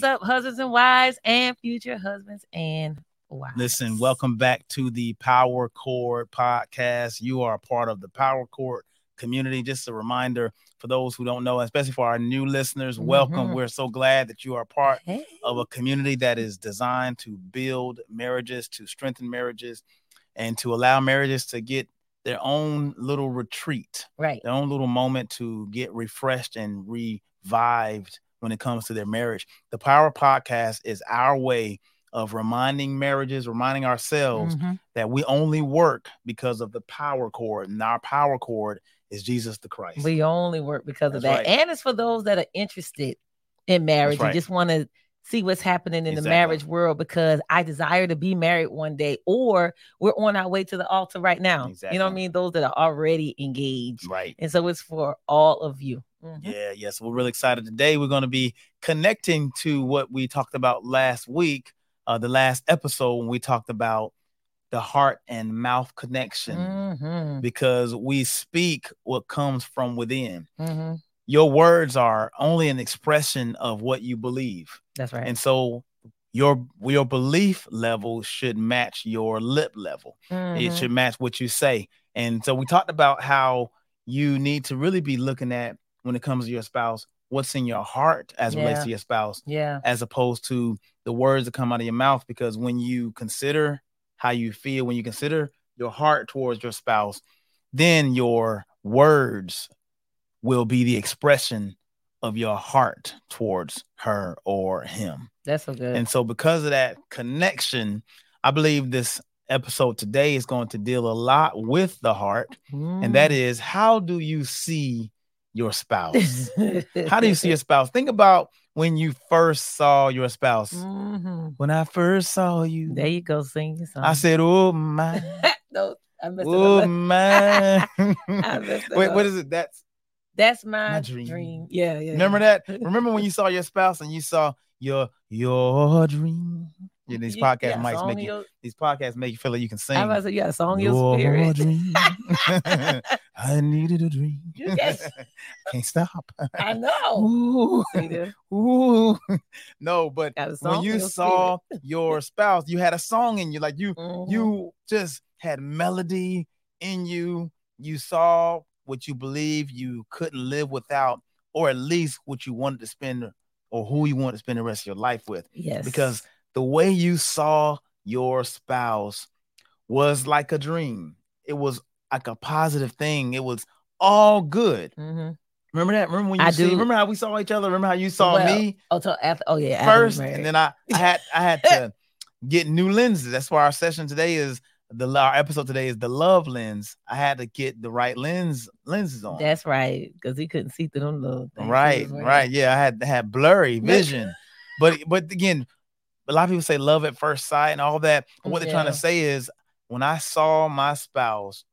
What's up, husbands and wives, and future husbands and wives? Listen, welcome back to the Power Cord podcast. You are a part of the Power Cord community. Just a reminder for those who don't know, especially for our new listeners, welcome. Mhm. We're so glad that you are part Hey. of a community that is designed to build marriages, to strengthen marriages, and to allow marriages to get their own little retreat, Right. their own little moment to get refreshed and revived when it comes to their marriage. The Power Podcast is our way of reminding marriages, reminding ourselves Mhm. that we only work because of the power cord, and our power cord is Jesus the Christ. We only work because of that. right. And it's for those that are interested in marriage right. and just want to see what's happening in the marriage world because I desire to be married one day, or we're on our way to the altar right now. You know what I mean? Those that are already engaged. right. And so it's for all of you. Mhm. Yeah, yeah. So we're really excited today. We're going to be connecting to what we talked about last week, uh, the last episode when we talked about the heart and mouth connection, Mhm. because we speak what comes from within. Mhm. Your words are only an expression of what you believe, That's right. and so your your belief level should match your lip level. It Mhm. should match what you say. And so we talked about how you need to really be looking at when it comes to your spouse, what's in your heart as it relates to your spouse, yeah. as opposed to the words that come out of your mouth. Because when you consider how you feel, when you consider your heart towards your spouse, then your words will be the expression of your heart towards her or him. That's so good. And so, because of that connection, I believe this episode today is going to deal a lot with the heart. And that mm. is how do you see your spouse? how do you see your spouse? Think about when you first saw your spouse. Mhm. When I first saw you, There you go, sing your song. I said, Oh my, no, I messed it oh my. I messed it Wait, what is it? That's That's my, My dream. dream. Yeah, yeah. remember that? Remember when you saw your spouse and you saw your your dream? Yeah, these podcast a mics make you your- these podcasts make you feel like you can sing. I was like, got song Your your spirit. dream. I needed a dream. You Can't stop. I know. Ooh, ooh. No, but Got a song when you your saw your spouse, you had a song in you. Like you, Mhm. you just had melody in you. You saw what you believe you couldn't live without, or at least what you wanted to spend, or who you wanted to spend the rest of your life with yes, because the way you saw your spouse was like a dream. It was like a positive thing. It was all good. Mhm. Remember that? Remember when you I see, do. remember how we saw each other? Remember how you saw Well, me oh, till after, oh yeah, first, and then I, I had I had to get new lenses. That's why our session today is the our episode today is the love lens. I had to get the right lens lenses on. that's right, because he couldn't see through them little things. Right, right. Yeah, I had had blurry vision. but but again, a lot of people say love at first sight and all that. But what they're trying to say is when I saw my spouse,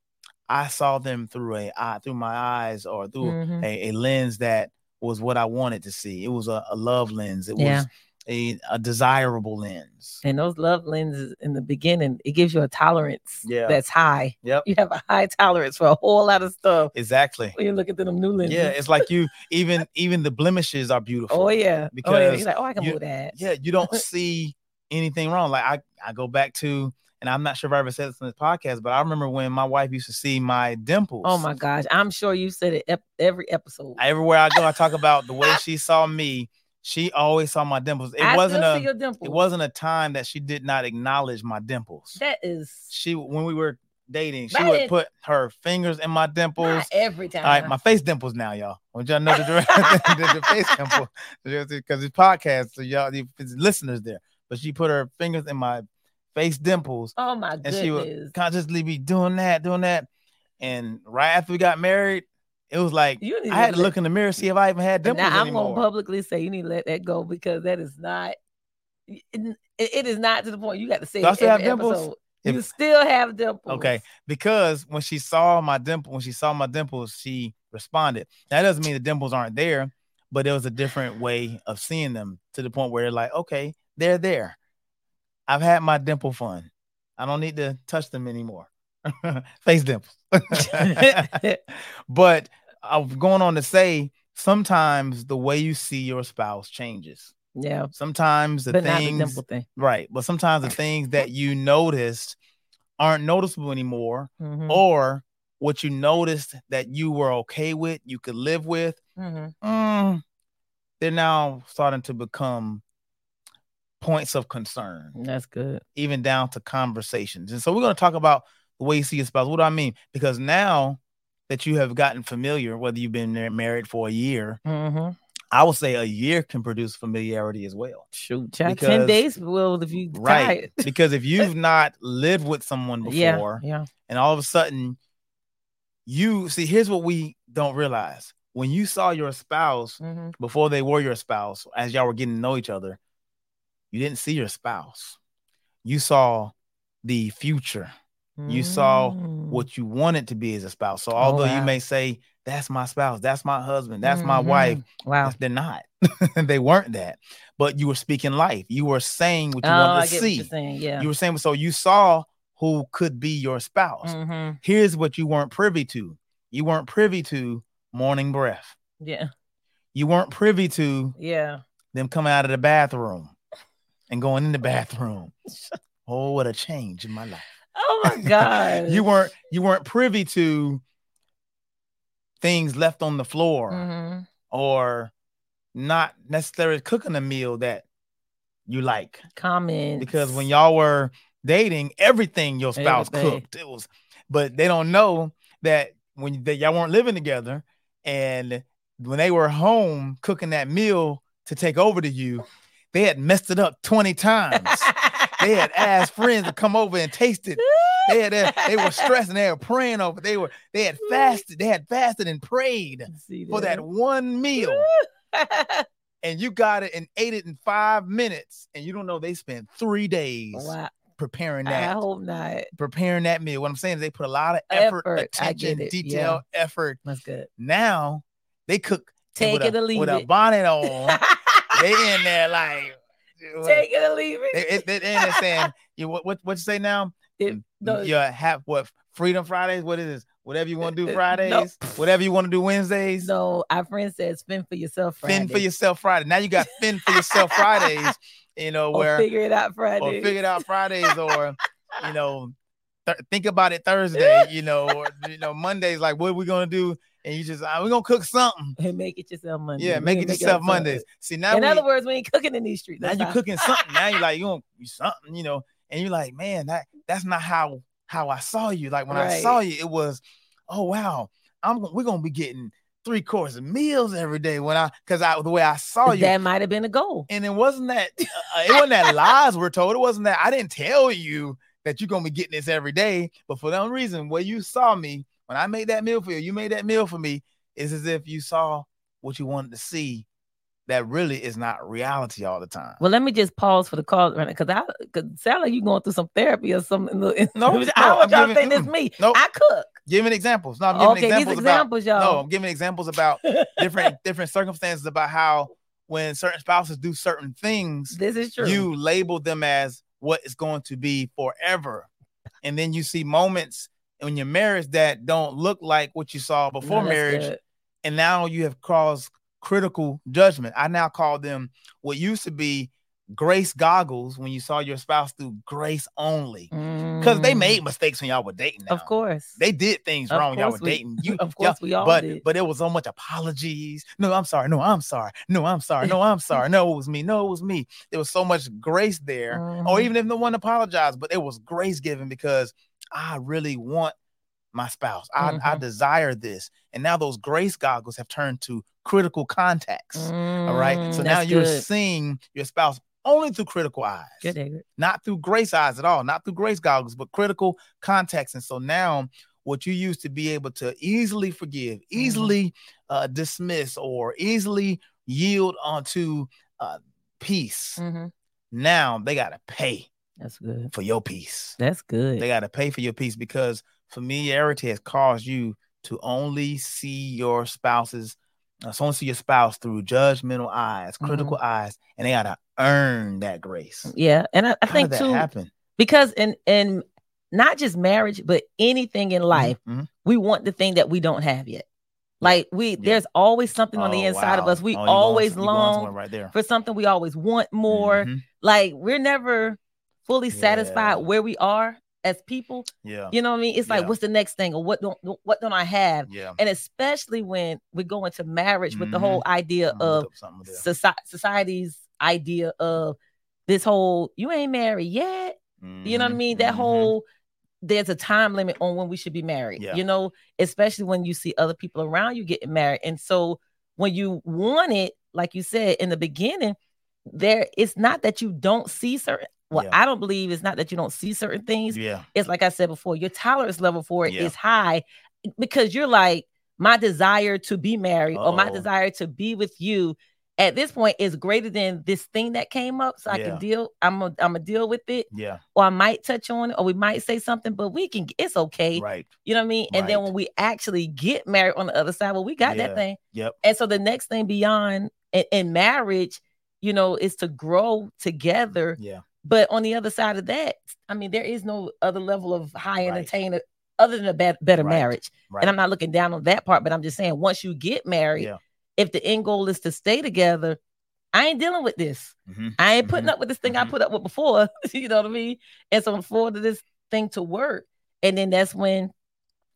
I saw them through a eye, through my eyes or through Mhm. a, a lens that was what I wanted to see. It was a, a love lens. It Yeah. was a, a desirable lens. And those love lenses in the beginning, it gives you a tolerance Yeah. that's high. Yep. You have a high tolerance for a whole lot of stuff Exactly. when you look at them new lenses. Yeah, it's like you even even the blemishes are beautiful. oh yeah, oh, yeah. because You're like, oh, I can you- move that. yeah, you don't see anything wrong. Like I, I go back to, and I'm not sure if I ever said this in this podcast, but I remember when my wife used to see my dimples. Oh my gosh, I'm sure you said it ep- every episode. Everywhere I go, I talk about the way she saw me. She always saw my dimples. It I wasn't a, see your dimples. it wasn't a time that she did not acknowledge my dimples. That is She, when we were dating, she would put her fingers in my dimples. every time. All right, my face dimples now, y'all. I want y'all know the, the, the face dimple because it's podcast, so y'all, the listeners there. But she put her fingers in my face dimples, oh my goodness! and she would consciously be doing that, doing that. And right after we got married, it was like I had to look in the mirror see if I even had dimples now I'm anymore. gonna publicly say you need to let that go because that is not. It, it is not to the point you got to say Do I still have dimples? episode. If- you still have dimples. Okay, because when she saw my dimple, when she saw my dimples, she responded. That doesn't mean the dimples aren't there, but it was a different way of seeing them to the point where they're like, okay, they're there. I've had my dimple fun. I don't need to touch them anymore. Face dimples. but I'm going on to say sometimes the way you see your spouse changes. Yeah. Sometimes the but not the things thing. right, but sometimes the things that you noticed aren't noticeable anymore, Mhm, or what you noticed that you were okay with, you could live with, mhm. mm, they're now starting to become points of concern, That's good. even down to conversations. And so we're going to talk about the way you see your spouse. What do I mean? Because now that you have gotten familiar, whether you've been married for a year, hmm I would say a year can produce familiarity as well. Shoot, Because- ten days will if you Right. because if you've not lived with someone before, Yeah, yeah. and all of a sudden you see, here's what we don't realize. When you saw your spouse hmm before they were your spouse, as y'all were getting to know each other, you didn't see your spouse. You saw the future, You saw Mm. what you wanted to be as a spouse. So, although you wow. may say, That's my spouse, that's my husband, that's my wife. Wow. they're not. they weren't that. But you were speaking life. You were saying what you Oh, wanted to see. Yeah. You were saying, so you saw who could be your spouse. Mhm. Here's what you weren't privy to. You weren't privy to morning breath. Yeah. You weren't privy to Yeah. them coming out of the bathroom and going in the bathroom. Oh, what a change in my life. Oh my God. You weren't you weren't privy to things left on the floor Mhm. or not necessarily cooking a meal that you like. Comment Because when y'all were dating, everything your spouse Everything. cooked. It was, but they don't know that when they, y'all weren't living together and when they were home cooking that meal to take over to you, they had messed it up 20 times. they had asked friends to come over and taste it. They had they were stressing, they were praying over. They were they had fasted, they had fasted and prayed See for that one meal. And you got it and ate it in five minutes. And you don't know they spent three days wow. preparing that, I hope not. preparing that meal. What I'm saying is they put a lot of effort, Effort, attention, it, detail, effort. That's good. Now they cook Take with it a, or leave with a bonnet on. they in there like Take it or leave it. they, they saying you what what what you say now? It- no, you have what Freedom Fridays? What is this? Whatever you want to do Uh, uh, Fridays, no. whatever you want to do Wednesdays. no, our friend says fend for yourself. Friday. Fend for yourself Friday. Now you got fend for yourself Fridays. You know Or where figure it out Friday. or figure it out Fridays, or you know, th- think about it Thursday. You know, or you know Mondays. Like, what are we gonna do? And you just, uh, we're gonna cook something. and make it yourself Monday. Yeah, make it making yourself. Mondays. See now, In we, other words, we ain't cooking in these streets. now you cooking something. Now you're like, you gonna you something, you know, and you're like, man, that that's not how how I saw you. Like when I saw you, it was, oh wow, I'm we're gonna be getting three course meals every day when I because I the way I saw you. That might have been a goal. and it wasn't that uh, it wasn't that lies were told. It wasn't that I didn't tell you that you're gonna be getting this every day. But for some reason, where you saw me when I made that meal for you, you made that meal for me. It's as if you saw what you wanted to see. That really is not reality all the time. Well, let me just pause for the call right because I could sound like you going through some therapy or something. No, I no, want I'm y'all think it's me. nope. I cook. Giving examples. No, I'm giving Okay, these examples about examples, y'all. no, I'm giving examples about different different circumstances about how when certain spouses do certain things, This is true. you label them as what is going to be forever. And then you see moments in your marriage that don't look like what you saw before that's marriage. good. And now you have caused critical judgment. I now call them what used to be grace goggles when you saw your spouse through grace only. Because they Mm, made mistakes when y'all were dating. of course. They did things Of wrong when y'all were we- dating. You, of course we all but did. but it was so much apologies. No, I'm sorry. No, I'm sorry. No, I'm sorry. No, I'm sorry. No, it was me. No, it was me. There was so much grace there. Or Mhm. even if no one apologized, but it was grace given because I really want my spouse. I, I Mhm. desire this. And now those grace goggles have turned to critical contacts. All right. So Mm, now you're good. seeing your spouse only through critical eyes Good, not through grace eyes at all, not through grace goggles, but critical contacts. And so now, what you used to be able to easily forgive, Mm-hmm. easily uh, dismiss, or easily yield onto uh, peace, Mhm. now they got to pay That's good. for your peace. That's good. They got to pay for your peace because familiarity has caused you to only see your spouse's. Uh, so only see your spouse through judgmental eyes, critical eyes, and they gotta earn that grace. yeah, and I, I think that too happen? because in in not just marriage, but anything in life, Mhm. we want the thing that we don't have yet. Like we, Yeah. there's always something on the Oh, inside of us. We Oh, always going long right there. for something. We always want more. Mhm. Like we're never fully satisfied Yeah. where we are as people. Yeah. You know what I mean? It's like, Yeah. what's the next thing, or what don't what don't I have? Yeah. And especially when we go into marriage with the Mhm. whole idea of look up something there. soci- society's idea of this whole you ain't married yet. You know what I Mhm, mean? That mhm. whole there's a time limit on when we should be married. Yeah. You know, especially when you see other people around you getting married. And so when you want it, like you said in the beginning, there it's not that you don't see certain well, Yeah. I don't believe it's not that you don't see certain things. Yeah. It's like I said before, your tolerance level for it is Yeah. high eh, because you're like, my desire to be married or my desire to be with you at this point is greater than this thing that came up. So I Yeah. can deal, I'm gonna I'm gonna deal with it Yeah. or I might touch on it, or we might say something, but we can. It's okay, Right. you know what I mean. And then when we actually get married on the other side, well, we got that thing. Yep. And so the next thing beyond in, in marriage, you know, is to grow together. Yeah. But on the other side of that, I mean, there is no other level of high Right. entertainer other than a bet- better Right. marriage. Right. And I'm not looking down on that part, but I'm just saying once you get married, Yeah. if the end goal is to stay together, I ain't dealing with this. Mhm. I ain't putting Mhm. up with this thing I Mhm. put up with before. you know what I mean? And so I'm for this thing to work, and then that's when,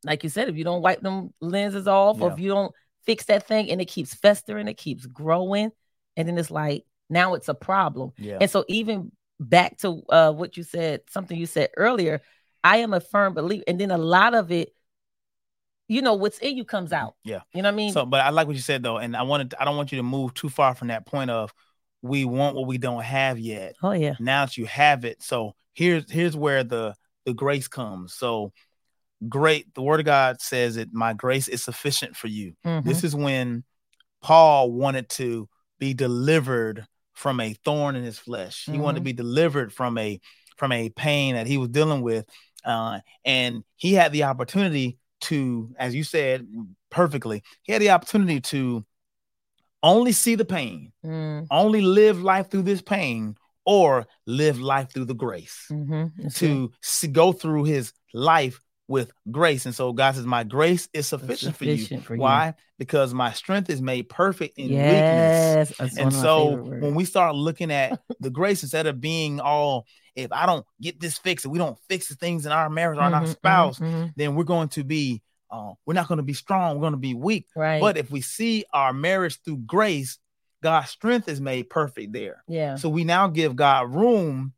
like you said, if you don't wipe them lenses off, or if you don't fix that thing, and it keeps festering, it keeps growing, and then it's like now it's a problem. Yeah. And so even back to uh, what you said, something you said earlier, I am a firm believer, and then a lot of it, you know, what's in you comes out. Yeah. You know what I mean? So, but I like what you said though, and I wanted I don't want you to move too far from that point of we want what we don't have yet. oh yeah. Now that you have it, so here's here's where the the grace comes. So great, the word of God says that my grace is sufficient for you. Mhm. This is when Paul wanted to be delivered from a thorn in his flesh. He wanted to Mhm. be delivered from a from a pain that he was dealing with, uh, and he had the opportunity to, as you said perfectly, he had the opportunity to only see the pain, Mm, only live life through this pain, or live life through the grace mhm. To see, go through his life with grace. And so God says, My grace is sufficient, for you. sufficient for you. Why? Because my strength is made perfect in weakness. yes. one And so when we start looking at the grace, instead of being all, if I don't get this fixed, if we don't fix the things in our marriage or in our spouse, mhm. then we're going to be, uh, we're not going to be strong. We're going to be weak. right. But if we see our marriage through grace, God's strength is made perfect there. yeah. So we now give God room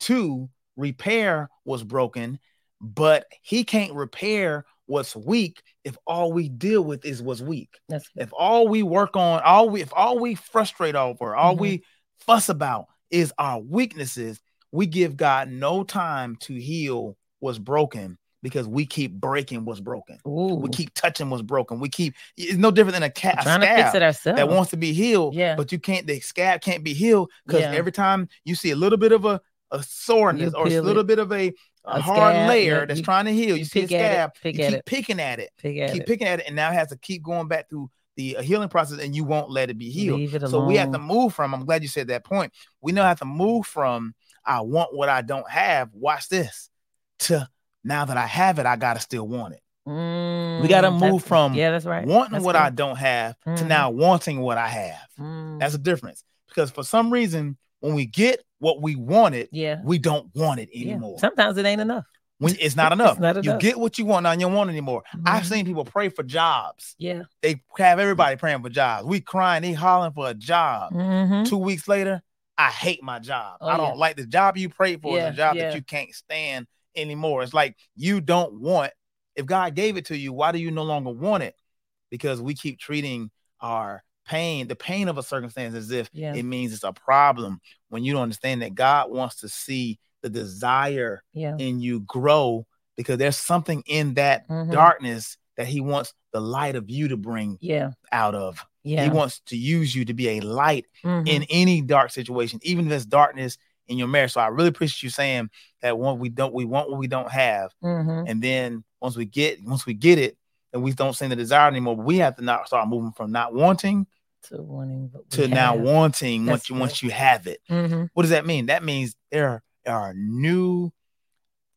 to repair what's broken, but He can't repair what's weak if all we deal with is what's weak. That's If all we work on, all we if all we frustrate over, all Mhm. we fuss about is our weaknesses, we give God no time to heal what's broken because we keep breaking what's broken. Ooh, We keep touching what's broken. We keep it's no different than a cat trying to fix it ourselves. that wants to be healed, Yeah. but you can't. The scab can't be healed because Yeah. every time you see a little bit of a, a soreness or a little it. bit of a, a, hard scab, layer that's you- trying to heal, you, see a at it, scab, you keep it. picking at it, Pick at keep it. picking at it, and now it has to keep going back through the uh, healing process, and you won't let it be healed. It So we have to move from. I'm glad you said that point. We now have to move from I want what I don't have. Watch this to now that I have it, I gotta still want it. We gotta Mm, move from yeah, that's right. Wanting That's what I don't have to Mhm. now wanting what I have. Mm, That's a difference because for some reason, when we get what we wanted, yeah. we don't want it yeah. anymore. Sometimes it ain't enough. When it's not enough, not you get what you want now, you don't want it anymore. I've Mhm. seen people pray for jobs. Yeah. They have everybody praying for jobs. We crying, they hollering for a job. Mhm. Two weeks later, I hate my job. Oh, I don't yeah. like the job you prayed for. Yeah, is a job yeah. that you can't stand anymore. It's like you don't want. If God gave it to you, why do you no longer want it? Because we keep treating our pain, the pain of a circumstance, as if Yeah. it means it's a problem. When you don't understand that God wants to see the desire Yeah. in you grow, because there's something in that Mhm. darkness that He wants the light of you to bring Yeah. out of. Yeah. He wants to use you to be a light Mhm. in any dark situation, even if it's darkness in your marriage. So I really appreciate you saying that when we don't, we want what we don't have, Mhm. and then once we get, once we get it, and we don't see the desire anymore, we have to not start moving from not wanting to wanting to now have. wanting once you once you have it. Mhm. What does that mean? That means there are there are new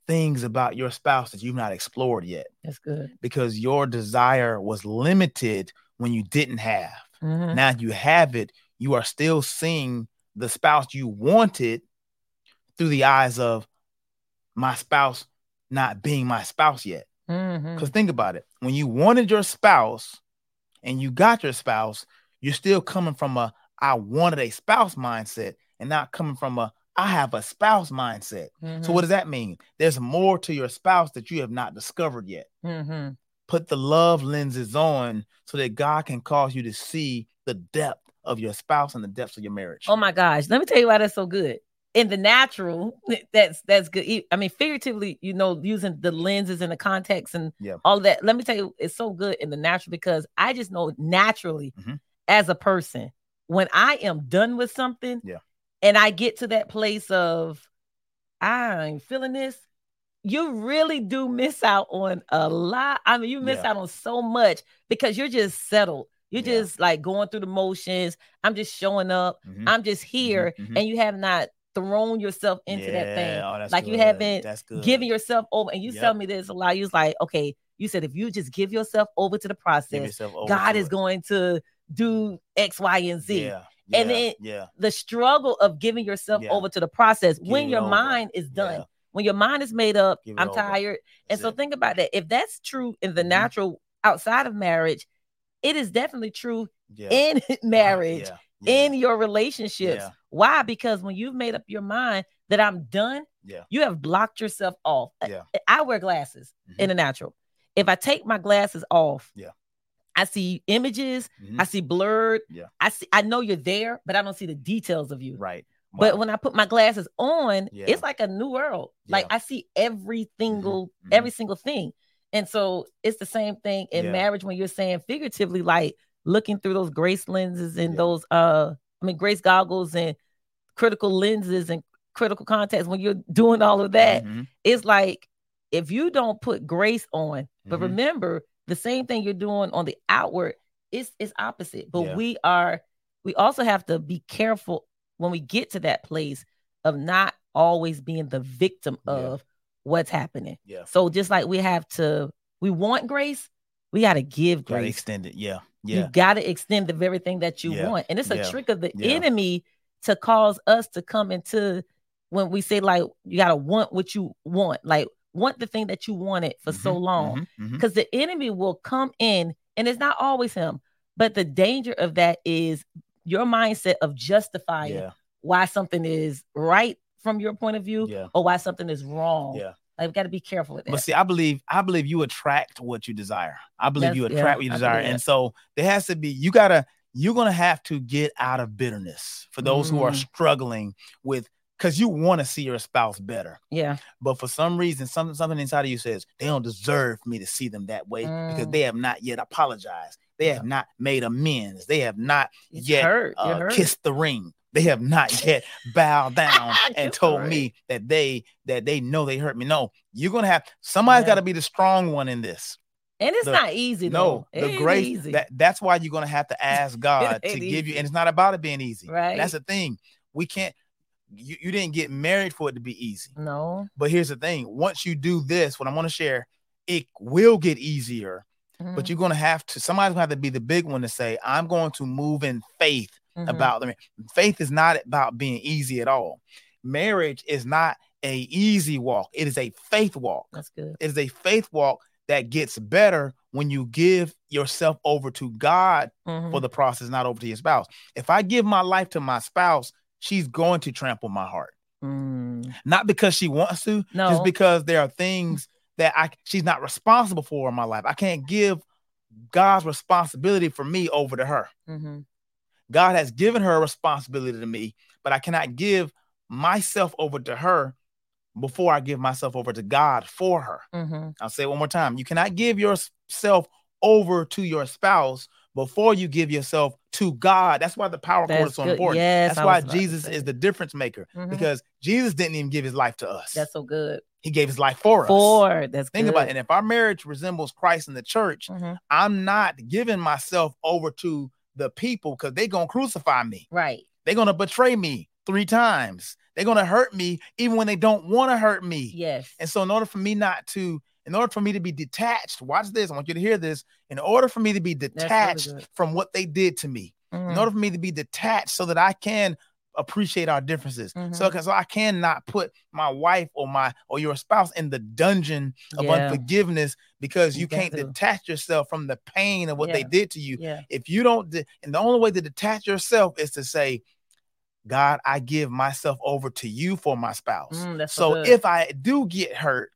things about your spouse that you've not explored yet That's good. because your desire was limited when you didn't have. Mhm. Now you have it, you are still seeing the spouse you wanted through the eyes of my spouse not being my spouse yet. Because think about it. When you wanted your spouse and you got your spouse, you're still coming from a I wanted a spouse mindset and not coming from a I have a spouse mindset. So Mhm. what does that mean? There's more to your spouse that you have not discovered yet. Mhm. Put the love lenses on so that God can cause you to see the depth of your spouse and the depths of your marriage. Oh my gosh, let me tell you why that's so good. In the natural, that's that's good. I mean, figuratively, you know, using the lenses and the context and Yeah. all that. Let me tell you, it's so good in the natural because I just know naturally Mhm. As a person, when I am done with something, Yeah. and I get to that place of I'm feeling this, you really do miss out on a lot. I mean, you miss Yeah. out on so much because you're just settled. You're Yeah. just like going through the motions. I'm just showing up. Mhm. I'm just here, mhm. and you have not thrown yourself into that thing. Oh, Like you haven't good. Giving yourself over, and you Yep. tell me this a lot. You was like, okay, you said if you just give yourself over to the process, God is it. going to do X, Y, and Z. Yeah, And then yeah, The struggle of giving yourself Yeah. over to the process Give when your over. mind is done, yeah. when your mind is made up, I'm over. tired. And That's so it. think about that. If that's true in the Mhm. natural outside of marriage, it is definitely true yeah. in Uh-huh, marriage, yeah, yeah, in your relationships. Yeah. Why? Because when you've made up your mind that I'm done, yeah, you have blocked yourself off. I- Yeah. I wear glasses Mhm. in the natural. If I take my glasses off, Yeah. I see images, Mhm. I see blurred. Yeah. I see I know you're there, but I don't see the details of you. right. But when I put my glasses on, Yeah. it's like a new world. Like I see every single, mhm. every single thing. And so it's the same thing in Yeah. marriage when you're saying figuratively, like looking through those grace lenses and Yeah. those uh I mean grace goggles and critical lenses and critical context, when you're doing all of that, Mhm. it's like if you don't put grace on, but Mhm. remember the same thing you're doing on the outward, is it's opposite. But Yeah. we are we also have to be careful when we get to that place of not always being the victim Yeah. of what's happening. Yeah. So just like we have to, we want grace, we got to give Gotta grace. extend it. Yeah. Yeah. You Yeah. got to extend the very thing that you Yeah. want. And it's a Yeah. trick of the Yeah. enemy to cause us to come into when we say, like, you got to want what you want, like, want the thing that you wanted for so Mhm, long. mhm, mhm. Because the enemy will come in, and it's not always him, but the danger of that is your mindset of justifying Yeah. why something is right from your point of view Yeah. or why something is wrong. Yeah. Like, we got to be careful with that. But see, I believe I believe you attract what you desire. I believe That's- you yeah, attract what you desire. And so there has to be you gotta you're gonna have to get out of bitterness for those who are Mm. struggling with because you want to see your spouse better. yeah. But for some reason, something something inside of you says they don't deserve me to see them that way because Mm. they have not yet apologized. They have not made amends. They have not It's yet. Uh, kissed the ring. They have not yet bowed down and told me that they that they know they hurt me. No, you're gonna have somebody's Yeah. got to be the strong one in this. And it's the- not easy, No, though. The grace easy. that that's why you're gonna have to ask God to ain't give you, and it's not about it being easy. Right. That's the thing. We can't. You, you didn't get married for it to be easy. no. But here's the thing: once you do this, what I want to share, it will get easier. Mhm, But you're gonna have to. Somebody's gonna have to be the big one to say, "I'm going to move in faith mhm. about them. Faith is not about being easy at all. Marriage is not a easy walk. It is a faith walk. That's good. It is a faith walk that gets better when you give yourself over to God Mhm. for the process, not over to your spouse. If I give my life to my spouse, she's going to trample my heart. Mm, Not because she wants to, No. just because there are things that I she's not responsible for in my life. I can't give God's responsibility for me over to her. mhm. God has given her a responsibility to me, but I cannot give myself over to her before I give myself over to God for her. Mhm. I'll say it one more time. You cannot give yourself over to your spouse before you give yourself to God. That's why the power cord That's is so good. important. Yes, That's why was about to Jesus is the difference maker Mhm. because Jesus didn't even give his life to us. That's so good. he gave his life for us. For That's Think good. about it. And if our marriage resembles Christ in the church, Mhm. I'm not giving myself over to the people because they're going to crucify me. Right. They're going to betray me three times. they're gonna hurt me even when they don't want to hurt me. Yes. And so, in order for me not to, in order for me to be detached, watch this. I want you to hear this. In order for me to be detached good. from what they did to me, Mhm. in order for me to be detached so that I can appreciate our differences. So, Mhm. because I cannot put my wife or my or your spouse in the dungeon of Yeah. unforgiveness because you, You can't to. detach yourself from the pain of what they did to you. Yeah. If you don't, de- and the only way to detach yourself is to say, God, I give myself over to you for my spouse. Mm, so so if I do get hurt,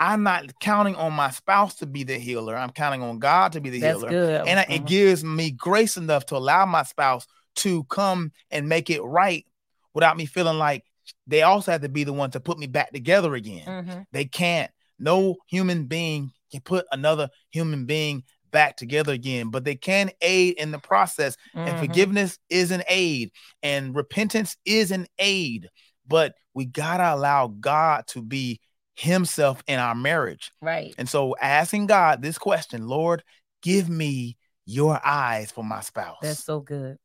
I'm not counting on my spouse to be the healer. I'm counting on God to be the That's healer. good. And I, it gives me grace enough to allow my spouse to come and make it right without me feeling like they also have to be the one to put me back together again. Mhm. They can't. No human being can put another human being back together again, but they can aid in the process. And Mhm. forgiveness is an aid, and repentance is an aid. But we gotta allow God to be Himself in our marriage. Right. And so, asking God this question, Lord, give me your eyes for my spouse. That's so good.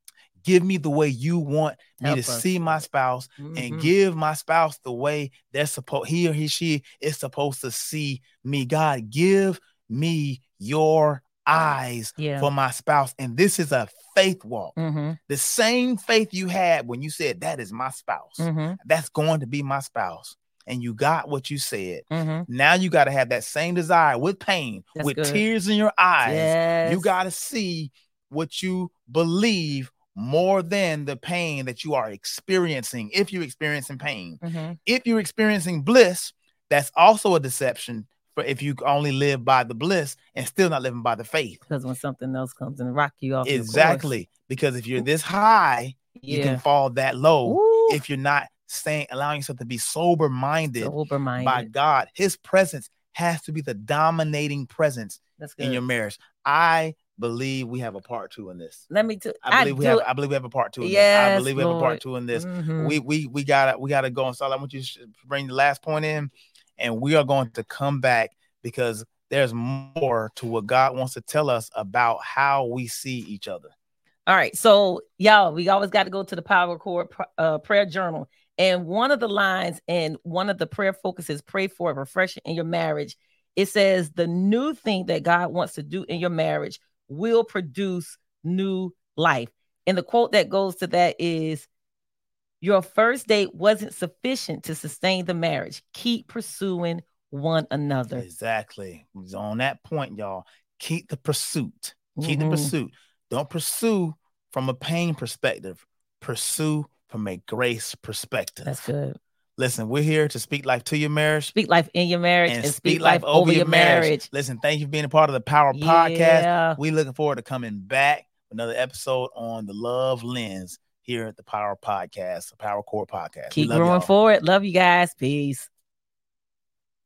give me the way you want me Help to us, see my spouse Mhm. and give my spouse the way they're supposed he or he she is supposed to see me god give me your eyes Yeah. for my spouse and this is a faith walk Mhm. the same faith you had when you said that is my spouse Mhm. that's going to be my spouse and you got what you said Mhm. now you got to have that same desire with pain That's with good. tears in your eyes Yes. you got to see what you believe more than the pain that you are experiencing. If you're experiencing pain, Mhm. if you're experiencing bliss, that's also a deception for if you only live by the bliss and still not living by the faith. Because when something else comes and rock you off. Exactly. Because if you're this high, you can fall that low if you're not staying allowing yourself to be sober minded by. God. His presence has to be the dominating presence That's good. in your marriage. I believe we have a part two in this. Let me. I believe we do have. I believe we have a part two. In Yes, this. I believe we have a part Lord. two in this. Mhm. We we we gotta we gotta go and start. I want you to bring the last point in, and we are going to come back because there's more to what God wants to tell us about how we see each other. All right. So, y'all, we always got to go to the Power Cord pr- uh, prayer journal. And one of the lines and one of the prayer focuses pray for a refreshing in your marriage. It says, the new thing that God wants to do in your marriage will produce new life. And the quote that goes to that is, your first date wasn't sufficient to sustain the marriage. Keep pursuing one another. Exactly. On that point, y'all. Keep the pursuit. Keep the Mhm. pursuit. Don't pursue from a pain perspective. Pursue from a grace perspective. That's good. Listen, we're here to speak life to your marriage. Speak life in your marriage and, speak, life, over your marriage. Listen, thank you for being a part of the Power Podcast. Yeah. We looking forward to coming back another episode on the Love Lens here at the Power Podcast, the Power Cord Podcast. Keep growing forward. Love you guys. Peace.